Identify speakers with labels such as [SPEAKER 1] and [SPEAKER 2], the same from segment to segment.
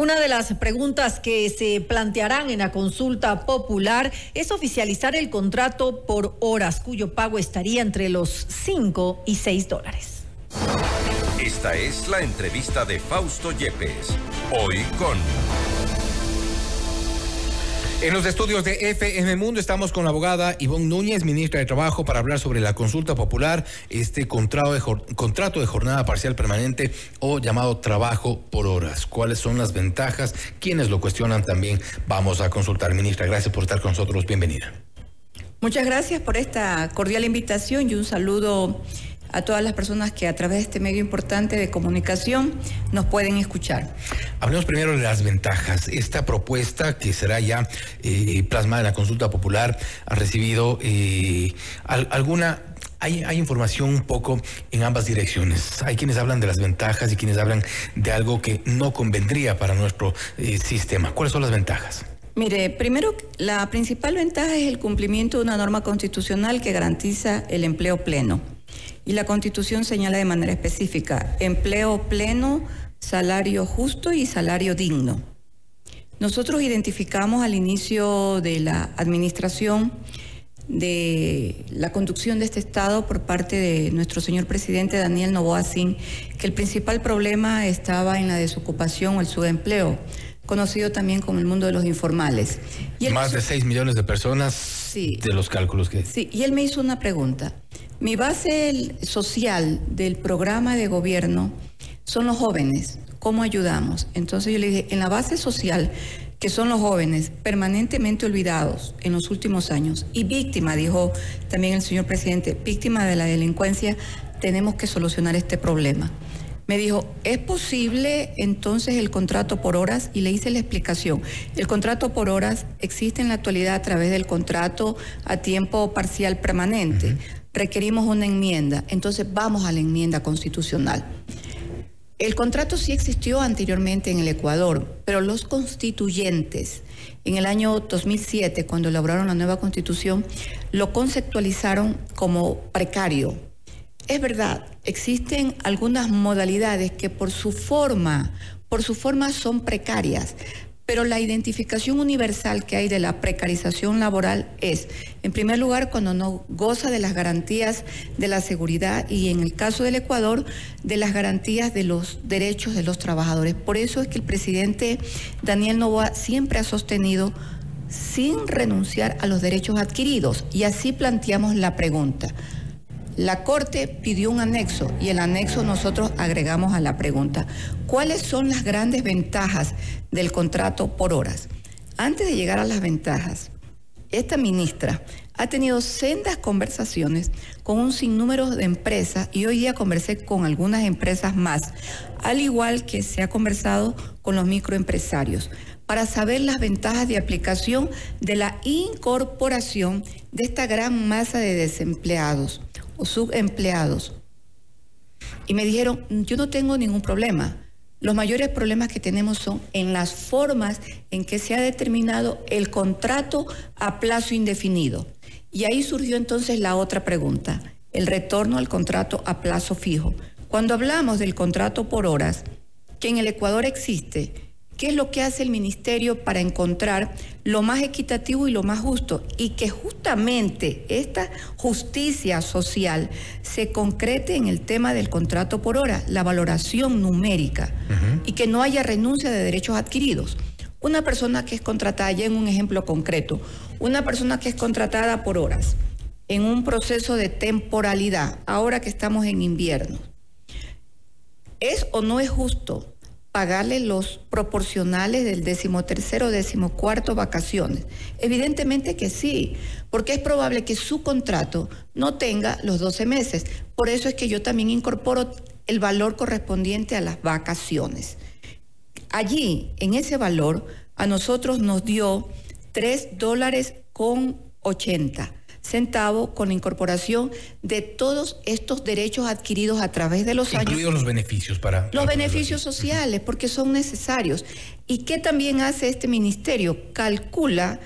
[SPEAKER 1] Una de las preguntas que se plantearán en la consulta popular es oficializar el contrato por horas, cuyo pago estaría entre los 5 y 6 dólares.
[SPEAKER 2] Esta es la entrevista de Fausto Yepes, hoy con...
[SPEAKER 3] En los estudios de FM Mundo estamos con la abogada Ivonne Núñez, ministra de Trabajo, para hablar sobre la consulta popular, este contrato de, contrato de jornada parcial permanente o llamado trabajo por horas. ¿Cuáles son las ventajas? ¿Quiénes lo cuestionan también? Vamos a consultar. Ministra, gracias por estar con nosotros. Bienvenida.
[SPEAKER 4] Muchas gracias por esta cordial invitación y un saludo a todas las personas que a través de este medio importante de comunicación nos pueden escuchar.
[SPEAKER 3] Hablemos primero de las ventajas. Esta propuesta que será ya eh, plasmada en la consulta popular ha recibido eh, alguna hay, hay, información un poco en ambas direcciones. Hay quienes hablan de las ventajas y quienes hablan de algo que no convendría para nuestro eh, sistema. ¿Cuáles son las ventajas?
[SPEAKER 4] Mire, primero, la principal ventaja es el cumplimiento de una norma constitucional que garantiza el empleo pleno. Y la Constitución señala de manera específica empleo pleno, salario justo y salario digno. Nosotros identificamos al inicio de la administración de la conducción de este Estado por parte de nuestro señor presidente Daniel Novoa Sin, que el principal problema estaba en la desocupación o el subempleo, conocido también como el mundo de los informales.
[SPEAKER 3] Más de 6 millones de personas de los cálculos que...
[SPEAKER 4] Sí, y él me hizo una pregunta. Mi base social del programa de gobierno son los jóvenes. ¿Cómo ayudamos? Entonces yo le dije, en la base social, que son los jóvenes permanentemente olvidados en los últimos años y víctima, dijo también el señor presidente, víctima de la delincuencia, tenemos que solucionar este problema. Me dijo, ¿es posible entonces el contrato por horas? Y le hice la explicación. El contrato por horas existe en la actualidad a través del contrato a tiempo parcial permanente requerimos una enmienda, entonces vamos a la enmienda constitucional. El contrato sí existió anteriormente en el Ecuador, pero los constituyentes en el año 2007, cuando elaboraron la nueva constitución, lo conceptualizaron como precario. Es verdad, existen algunas modalidades que por su forma, por son precarias, pero la identificación universal que hay de la precarización laboral es, en primer lugar, cuando no goza de las garantías de la seguridad y en el caso del Ecuador, de las garantías de los derechos de los trabajadores. Por eso es que el presidente Daniel Novoa siempre ha sostenido sin renunciar a los derechos adquiridos. Y así planteamos la pregunta. La Corte pidió un anexo y el anexo nosotros agregamos a la pregunta, ¿cuáles son las grandes ventajas del contrato por horas? Antes de llegar a las ventajas, esta ministra ha tenido sendas conversaciones con un sinnúmero de empresas y hoy día conversé con algunas empresas más, al igual que se ha conversado con los microempresarios, para saber las ventajas de aplicación de la incorporación de esta gran masa de desempleados o subempleados. Y me dijeron, yo no tengo ningún problema. Los mayores problemas que tenemos son en las formas en que se ha determinado el contrato a plazo indefinido. Y ahí surgió entonces la otra pregunta, el retorno al contrato a plazo fijo. Cuando hablamos del contrato por horas, que en el Ecuador existe, qué es lo que hace el ministerio para encontrar lo más equitativo y lo más justo y que justamente esta justicia social se concrete en el tema del contrato por hora, la valoración numérica y que no haya renuncia de derechos adquiridos. Una persona que es contratada, ya en un ejemplo concreto, una persona que es contratada por horas en un proceso de temporalidad, ahora que estamos en invierno, ¿es o no es justo pagarle los proporcionales del decimotercero, decimocuarto vacaciones? Evidentemente que sí, porque es probable que su contrato no tenga los 12 meses. Por eso es que yo también incorporo el valor correspondiente a las vacaciones. Allí, en ese valor, a nosotros nos dio 3 dólares con 80 centavo con la incorporación de todos estos derechos adquiridos a través de los
[SPEAKER 3] años. Incluidos los beneficios para...
[SPEAKER 4] Los beneficios sociales, porque son necesarios. ¿Y qué también hace este ministerio? Calcula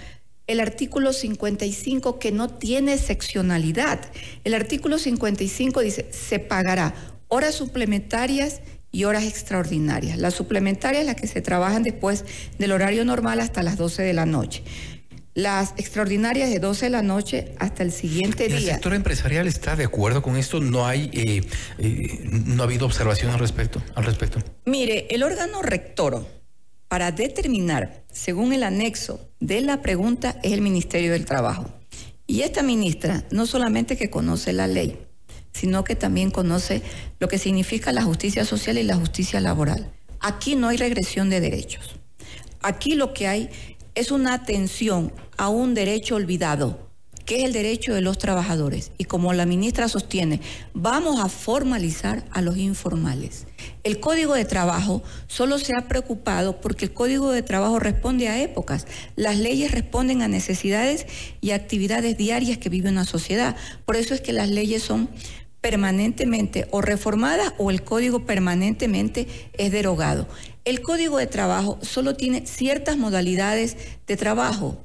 [SPEAKER 4] el artículo 55 que no tiene seccionalidad. El artículo 55 dice, se pagará horas suplementarias y horas extraordinarias. Las suplementarias, las que se trabajan después del horario normal hasta las 12 de la noche. Las extraordinarias de 12 de la noche hasta el siguiente día.
[SPEAKER 3] ¿El sector empresarial está de acuerdo con esto? ¿No hay, eh, eh, no ha habido observación al respecto, al respecto?
[SPEAKER 4] Mire, el órgano rector para determinar, según el anexo de la pregunta, es el Ministerio del Trabajo. Y esta ministra no solamente que conoce la ley, sino que también conoce lo que significa la justicia social y la justicia laboral. Aquí no hay regresión de derechos. Aquí lo que hay es una atención a un derecho olvidado, que es el derecho de los trabajadores. Y como la ministra sostiene, vamos a formalizar a los informales. El código de trabajo solo se ha preocupado porque el código de trabajo responde a épocas. Las leyes responden a necesidades y actividades diarias que vive una sociedad. Por eso es que las leyes son permanentemente o reformadas o el código permanentemente es derogado. El código de trabajo solo tiene ciertas modalidades de trabajo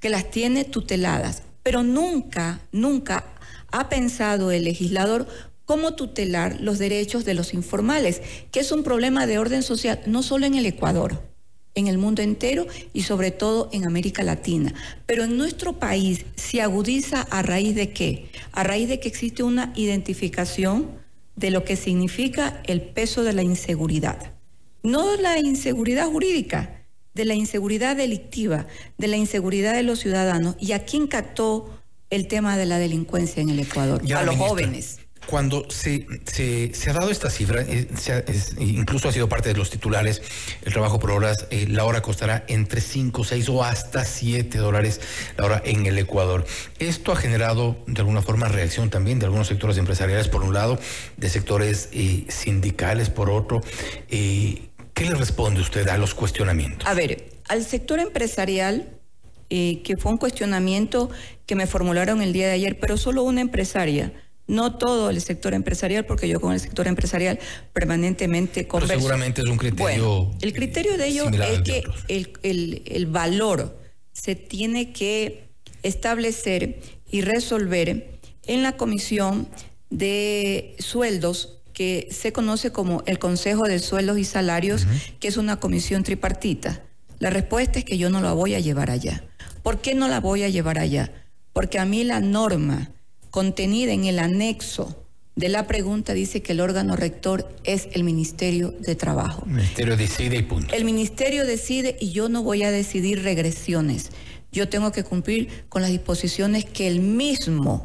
[SPEAKER 4] que las tiene tuteladas, pero nunca, nunca ha pensado el legislador cómo tutelar los derechos de los informales, que es un problema de orden social no solo en el Ecuador en el mundo entero y sobre todo en América Latina. Pero en nuestro país se agudiza a raíz de qué? A raíz de que existe una identificación de lo que significa el peso de la inseguridad. No la inseguridad jurídica, de la inseguridad delictiva, de la inseguridad de los ciudadanos. ¿Y a quién captó el tema de la delincuencia en el Ecuador? a los jóvenes.
[SPEAKER 3] Cuando se, se, ha dado esta cifra, eh, incluso ha sido parte de los titulares, el trabajo por horas, eh, la hora costará entre 5, 6 o hasta 7 dólares la hora en el Ecuador. Esto ha generado de alguna forma reacción también de algunos sectores empresariales, por un lado, de sectores eh, sindicales, por otro. ¿Qué le responde usted a los cuestionamientos?
[SPEAKER 4] A ver, al sector empresarial, que fue un cuestionamiento que me formularon el día de ayer, pero solo una empresaria no todo el sector empresarial, porque yo con el sector empresarial permanentemente converso.
[SPEAKER 3] Pero seguramente es un criterio.
[SPEAKER 4] el criterio de ello es que el, el valor se tiene que establecer y resolver en la comisión de sueldos que se conoce como el Consejo de Sueldos y Salarios, que es una comisión tripartita. La respuesta es que yo no la voy a llevar allá. ¿Por qué no la voy a llevar allá? Porque a mí la norma contenida en el anexo de la pregunta dice que el órgano rector es el Ministerio de Trabajo.
[SPEAKER 3] El Ministerio decide y punto.
[SPEAKER 4] El Ministerio decide y yo no voy a decidir regresiones. Yo tengo que cumplir con las disposiciones que el mismo,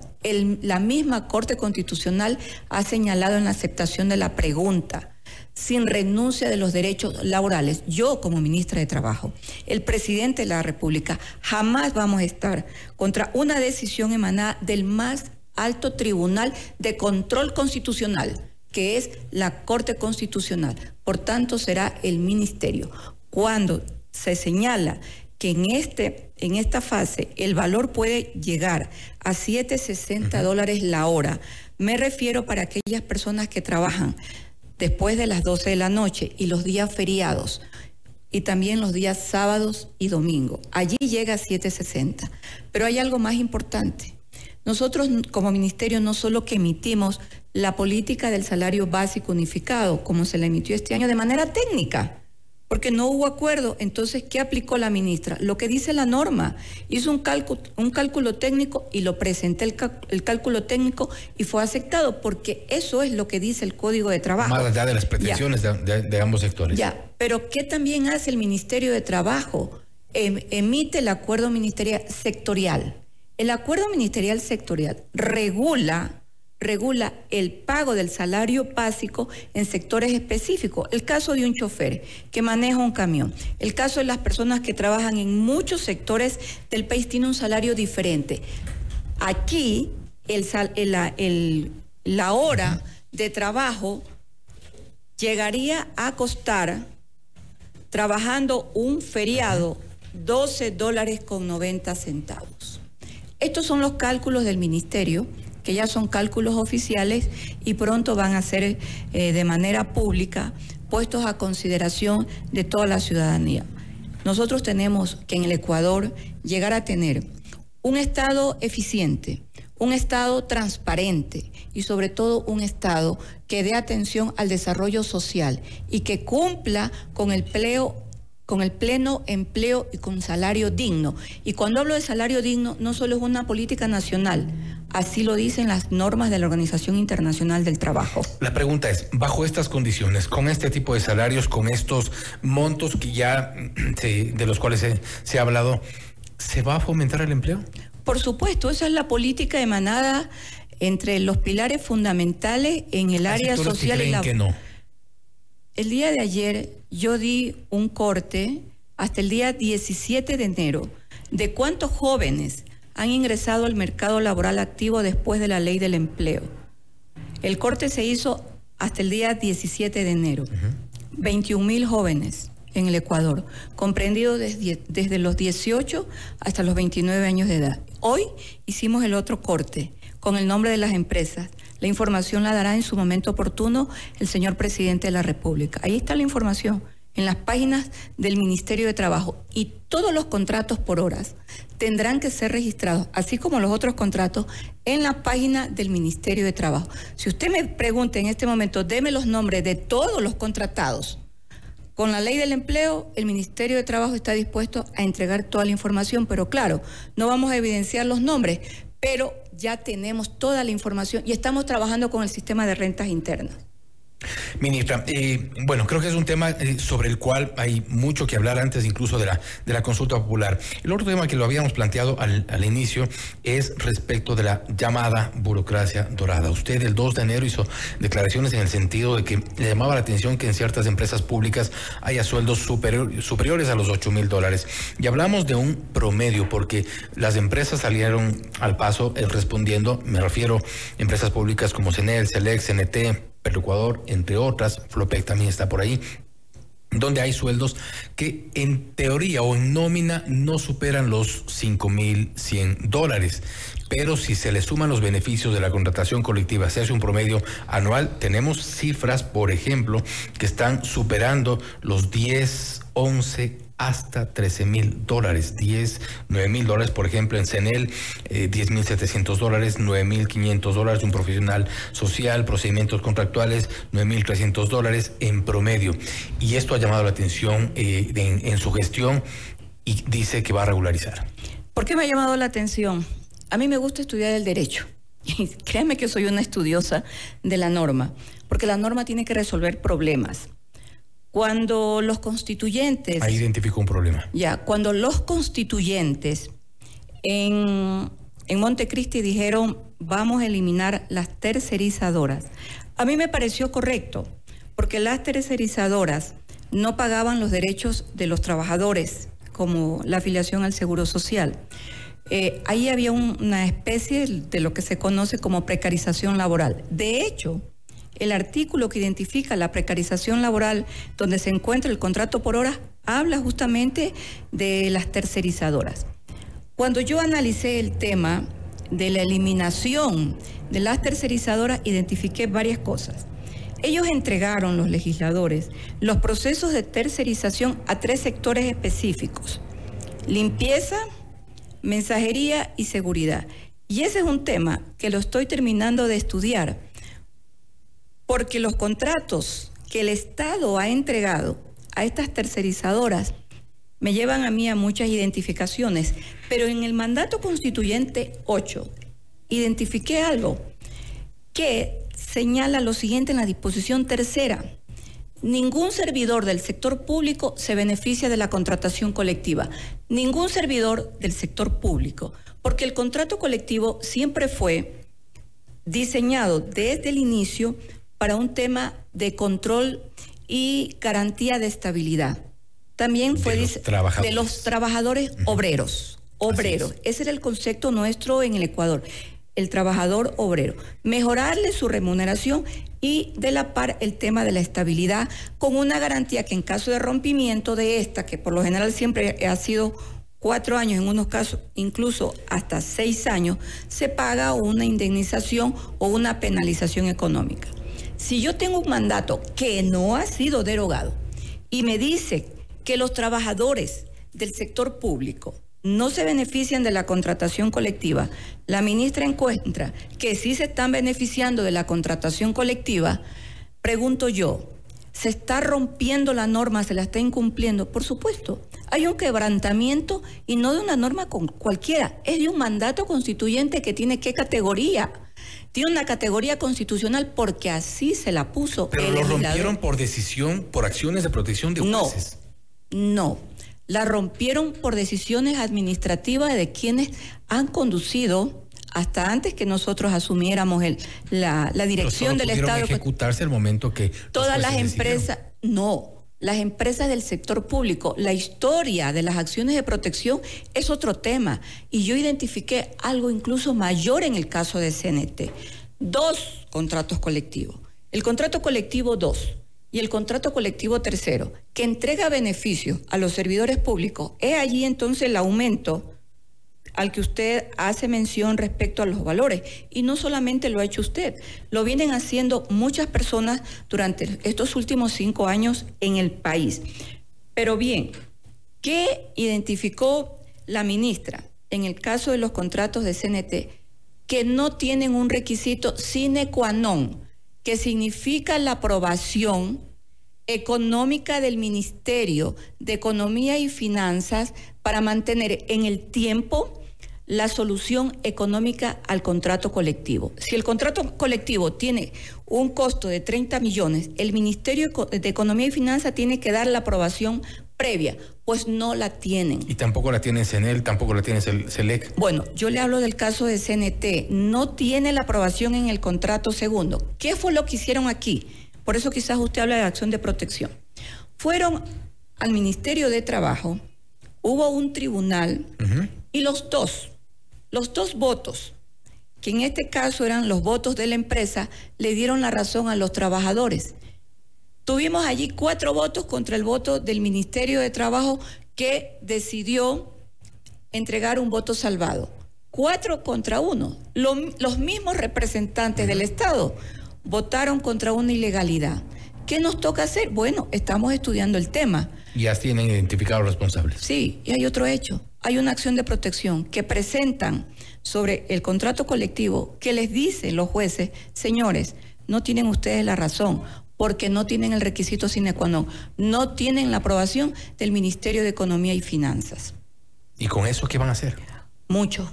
[SPEAKER 4] la misma Corte Constitucional ha señalado en la aceptación de la pregunta sin renuncia de los derechos laborales. Yo como ministra de Trabajo, el presidente de la República, jamás vamos a estar contra una decisión emanada del más alto tribunal de control constitucional, que es la Corte Constitucional. Por tanto, será el ministerio. Cuando se señala que en, este, en esta fase el valor puede llegar a 7,60 dólares la hora, me refiero para aquellas personas que trabajan después de las 12 de la noche y los días feriados y también los días sábados y domingos. Allí llega a 7.60. Pero hay algo más importante. Nosotros como ministerio no solo que emitimos la política del salario básico unificado, como se la emitió este año de manera técnica, porque no hubo acuerdo. Entonces, ¿qué aplicó la ministra? Lo que dice la norma. Hizo un cálculo, un cálculo técnico y lo presenté el, el, cálculo técnico y fue aceptado, porque eso es lo que dice el Código de Trabajo.
[SPEAKER 3] Más allá de las pretensiones de, ambos sectores.
[SPEAKER 4] Ya, pero ¿qué también hace el Ministerio de Trabajo? Em, emite el acuerdo ministerial sectorial. El acuerdo ministerial sectorial regula, regula el pago del salario básico en sectores específicos. El caso de un chofer que maneja un camión. El caso de las personas que trabajan en muchos sectores del país tiene un salario diferente. Aquí el, la hora de trabajo llegaría a costar, trabajando un feriado, 12 dólares con 90 centavos. Estos son los cálculos del ministerio, que ya son cálculos oficiales y pronto van a ser eh, de manera pública puestos a consideración de toda la ciudadanía. Nosotros tenemos que en el Ecuador llegar a tener un Estado eficiente, un Estado transparente y sobre todo un Estado que dé atención al desarrollo social y que cumpla con el pleo con el pleno empleo y con salario digno. Y cuando hablo de salario digno, no solo es una política nacional, así lo dicen las normas de la Organización Internacional del Trabajo.
[SPEAKER 3] La pregunta es, bajo estas condiciones, con este tipo de salarios, con estos montos que ya de los cuales se, ha hablado, ¿se va a fomentar el empleo?
[SPEAKER 4] Por supuesto, esa es la política emanada entre los pilares fundamentales en el área social y la...
[SPEAKER 3] que no.
[SPEAKER 4] El día de ayer yo di un corte hasta el día 17 de enero de cuántos jóvenes han ingresado al mercado laboral activo después de la ley del empleo. El corte se hizo hasta el día 17 de enero. 21 mil jóvenes en el Ecuador, comprendidos desde, desde los 18 hasta los 29 años de edad. Hoy hicimos el otro corte con el nombre de las empresas la información la dará en su momento oportuno el señor presidente de la República. Ahí está la información en las páginas del Ministerio de Trabajo y todos los contratos por horas tendrán que ser registrados, así como los otros contratos, en la página del Ministerio de Trabajo. Si usted me pregunta en este momento, deme los nombres de todos los contratados. Con la ley del empleo, el Ministerio de Trabajo está dispuesto a entregar toda la información, pero claro, no vamos a evidenciar los nombres, pero ya tenemos toda la información y estamos trabajando con el sistema de rentas internas.
[SPEAKER 3] Ministra, eh, bueno, creo que es un tema eh, sobre el cual hay mucho que hablar antes incluso de la, de la consulta popular. El otro tema que lo habíamos planteado al, al, inicio es respecto de la llamada burocracia dorada. Usted el 2 de enero hizo declaraciones en el sentido de que le llamaba la atención que en ciertas empresas públicas haya sueldos superiores a los 8 mil dólares. Y hablamos de un promedio porque las empresas salieron al paso eh, respondiendo, me refiero a empresas públicas como CENEL, CELEC, CNT, Ecuador, entre otras, Flopec también está por ahí, donde hay sueldos que en teoría o en nómina no superan los 5.100 dólares. Pero si se le suman los beneficios de la contratación colectiva, se hace un promedio anual, tenemos cifras, por ejemplo, que están superando los 10, 11, hasta 13 mil dólares, 10, 9 mil dólares, por ejemplo, en CENEL, eh, 10 mil 700 dólares, 9 mil 500 dólares un profesional social, procedimientos contractuales, 9 mil 300 dólares en promedio. Y esto ha llamado la atención eh, en, su gestión y dice que va a regularizar.
[SPEAKER 4] ¿Por qué me ha llamado la atención? A mí me gusta estudiar el derecho. Y créeme que soy una estudiosa de la norma, porque la norma tiene que resolver problemas. Cuando los constituyentes...
[SPEAKER 3] Ahí identificó un problema.
[SPEAKER 4] Ya, cuando los constituyentes en, en Montecristi dijeron vamos a eliminar las tercerizadoras, a mí me pareció correcto, porque las tercerizadoras no pagaban los derechos de los trabajadores, como la afiliación al Seguro Social. Eh, ahí había una especie de lo que se conoce como precarización laboral. De hecho, el artículo que identifica la precarización laboral, donde se encuentra el contrato por hora, habla justamente de las tercerizadoras. Cuando yo analicé el tema de la eliminación de las tercerizadoras, identifiqué varias cosas. Ellos entregaron, los legisladores, los procesos de tercerización a tres sectores específicos. Limpieza, mensajería y seguridad. Y ese es un tema que lo estoy terminando de estudiar porque los contratos que el Estado ha entregado a estas tercerizadoras me llevan a mí a muchas identificaciones, pero en el mandato constituyente 8 identifiqué algo que señala lo siguiente en la disposición tercera. Ningún servidor del sector público se beneficia de la contratación colectiva. Ningún servidor del sector público. Porque el contrato colectivo siempre fue diseñado desde el inicio para un tema de control y garantía de estabilidad. También fue de los trabajadores, obreros, obreros. Ese era el concepto nuestro en el Ecuador, el trabajador obrero. Mejorarle su remuneración y de la par el tema de la estabilidad con una garantía que en caso de rompimiento de esta, que por lo general siempre ha sido cuatro años, en unos casos incluso hasta seis años, se paga una indemnización o una penalización económica. Si yo tengo un mandato que no ha sido derogado y me dice que los trabajadores del sector público no se benefician de la contratación colectiva, la ministra encuentra que sí se están beneficiando de la contratación colectiva, pregunto yo, ¿se está rompiendo la norma, se la está incumpliendo? Por supuesto, hay un quebrantamiento y no de una norma con cualquiera, es de un mandato constituyente que tiene qué categoría. Tiene una categoría constitucional porque así se la puso.
[SPEAKER 3] Pero lo rompieron por decisión, por acciones de protección de jueces.
[SPEAKER 4] No, no la rompieron por decisiones administrativas de quienes han conducido hasta antes que nosotros asumiéramos el, la, dirección del Estado.
[SPEAKER 3] ejecutarse el momento que
[SPEAKER 4] todas las empresas, no, las empresas del sector público, la historia de las acciones de protección es otro tema. Y yo identifiqué algo incluso mayor en el caso de CNT. Dos contratos colectivos. El contrato colectivo 2 y el contrato colectivo tercero, que entrega beneficios a los servidores públicos, es allí entonces el aumento al que usted hace mención respecto a los valores. Y no solamente lo ha hecho usted, lo vienen haciendo muchas personas durante estos últimos cinco años en el país. Pero bien, ¿qué identificó la ministra en el caso de los contratos de CNT? Que no tienen un requisito sine qua non que significa la aprobación económica del Ministerio de Economía y Finanzas para mantener en el tiempo la solución económica al contrato colectivo. Si el contrato colectivo tiene un costo de 30 millones, el Ministerio de Economía y Finanzas tiene que dar la aprobación previa, pues no la tienen.
[SPEAKER 3] Y tampoco la tiene CENEL, tampoco la tiene SELEC.
[SPEAKER 4] Bueno, yo le hablo del caso de CNT, no tiene la aprobación en el contrato segundo. ¿Qué fue lo que hicieron aquí? Por eso quizás usted habla de acción de protección. Fueron al Ministerio de Trabajo, hubo un tribunal y los dos, los dos votos, que en este caso eran los votos de la empresa, le dieron la razón a los trabajadores. Tuvimos allí cuatro votos contra el voto del Ministerio de Trabajo que decidió entregar un voto salvado. Cuatro contra uno. los mismos representantes del Estado votaron contra una ilegalidad. ¿Qué nos toca hacer? Bueno, estamos estudiando el tema.
[SPEAKER 3] Ya tienen identificados responsables.
[SPEAKER 4] Sí, y hay otro hecho. Hay una acción de protección que presentan sobre el contrato colectivo que les dicen los jueces, señores, no tienen ustedes la razón porque no tienen el requisito sine qua non, no tienen la aprobación del Ministerio de Economía y Finanzas.
[SPEAKER 3] ¿Y con eso qué van a hacer?
[SPEAKER 4] Mucho.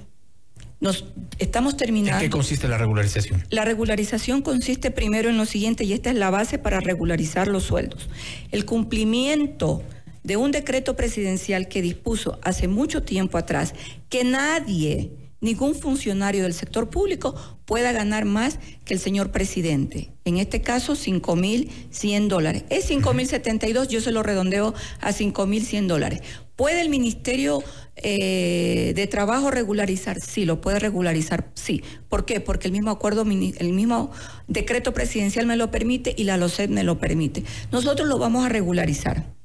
[SPEAKER 4] Nos estamos terminando.
[SPEAKER 3] ¿En qué consiste la regularización?
[SPEAKER 4] La regularización consiste primero en lo siguiente, y esta es la base para regularizar los sueldos. El cumplimiento de un decreto presidencial que dispuso hace mucho tiempo atrás que nadie ningún funcionario del sector público pueda ganar más que el señor presidente. En este caso, 5.100 dólares. Es 5.072, yo se lo redondeo a 5.100 dólares. ¿Puede el Ministerio eh, de Trabajo regularizar? Sí, lo puede regularizar, sí. ¿Por qué? Porque el mismo acuerdo, el mismo decreto presidencial me lo permite y la LOCEP me lo permite. Nosotros lo vamos a regularizar.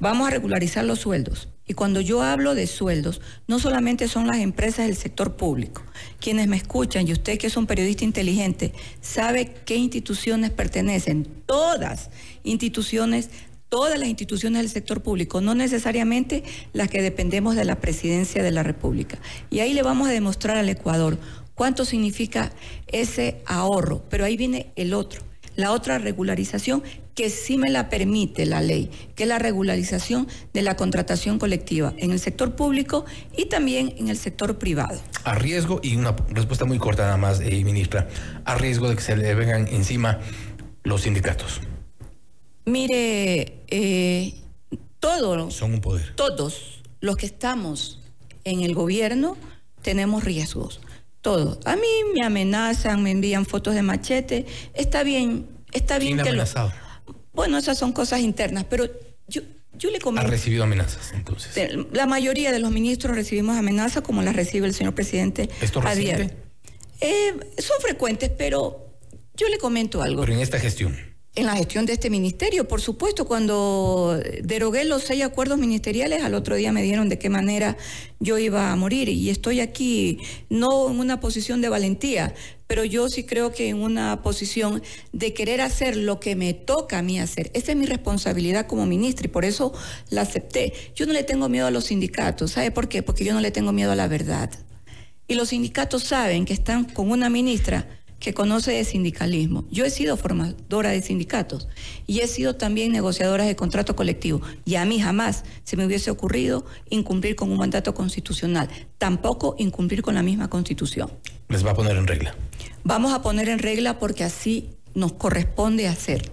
[SPEAKER 4] Vamos a regularizar los sueldos. Y cuando yo hablo de sueldos, no solamente son las empresas del sector público. Quienes me escuchan, y usted que es un periodista inteligente, sabe qué instituciones pertenecen. Todas instituciones, todas las instituciones del sector público, no necesariamente las que dependemos de la presidencia de la República. Y ahí le vamos a demostrar al Ecuador cuánto significa ese ahorro. Pero ahí viene el otro la otra regularización que sí me la permite la ley, que es la regularización de la contratación colectiva en el sector público y también en el sector privado.
[SPEAKER 3] A riesgo, y una respuesta muy corta nada más, eh, ministra, a riesgo de que se le vengan encima los sindicatos.
[SPEAKER 4] Mire, eh, todos...
[SPEAKER 3] Son un poder.
[SPEAKER 4] Todos los que estamos en el gobierno tenemos riesgos todo. A mí me amenazan, me envían fotos de machete. Está bien, está bien
[SPEAKER 3] que lo.
[SPEAKER 4] Bueno, esas son cosas internas, pero yo, yo le comento.
[SPEAKER 3] ¿Ha recibido amenazas entonces?
[SPEAKER 4] La mayoría de los ministros recibimos amenazas como las recibe el señor presidente
[SPEAKER 3] ¿Esto recibe?
[SPEAKER 4] Eh, son frecuentes, pero yo le comento algo.
[SPEAKER 3] Pero en esta gestión
[SPEAKER 4] en la gestión de este ministerio. Por supuesto, cuando derogué los seis acuerdos ministeriales, al otro día me dieron de qué manera yo iba a morir. Y estoy aquí no en una posición de valentía, pero yo sí creo que en una posición de querer hacer lo que me toca a mí hacer. Esa es mi responsabilidad como ministra y por eso la acepté. Yo no le tengo miedo a los sindicatos. ¿Sabe por qué? Porque yo no le tengo miedo a la verdad. Y los sindicatos saben que están con una ministra que conoce de sindicalismo. Yo he sido formadora de sindicatos y he sido también negociadora de contrato colectivo y a mí jamás se me hubiese ocurrido incumplir con un mandato constitucional, tampoco incumplir con la misma constitución.
[SPEAKER 3] Les va a poner en regla.
[SPEAKER 4] Vamos a poner en regla porque así nos corresponde hacer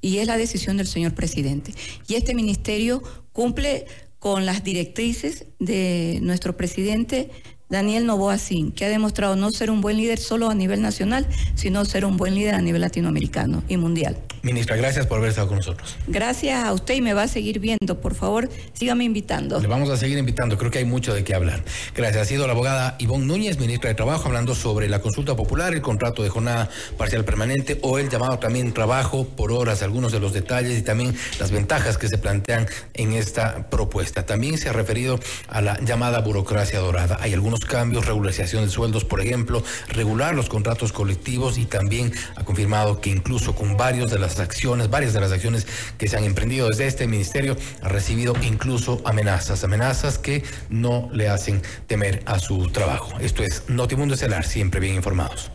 [SPEAKER 4] y es la decisión del señor presidente. Y este ministerio cumple con las directrices de nuestro presidente Daniel Novoa Sin, que ha demostrado no ser un buen líder solo a nivel nacional, sino ser un buen líder a nivel latinoamericano y mundial.
[SPEAKER 3] Ministra, gracias por haber estado con nosotros.
[SPEAKER 4] Gracias a usted y me va a seguir viendo. Por favor, sígame invitando.
[SPEAKER 3] Le vamos a seguir invitando, creo que hay mucho de qué hablar. Gracias. Ha sido la abogada Ivonne Núñez, ministra de Trabajo, hablando sobre la consulta popular, el contrato de jornada parcial permanente o el llamado también trabajo por horas, algunos de los detalles y también las ventajas que se plantean en esta propuesta. También se ha referido a la llamada burocracia dorada. Hay cambios, regularización de sueldos, por ejemplo, regular los contratos colectivos y también ha confirmado que incluso con varios de las acciones, varias de las acciones que se han emprendido desde este ministerio, ha recibido incluso amenazas, amenazas que no le hacen temer a su trabajo. Esto es Notimundo Estelar, siempre bien informados.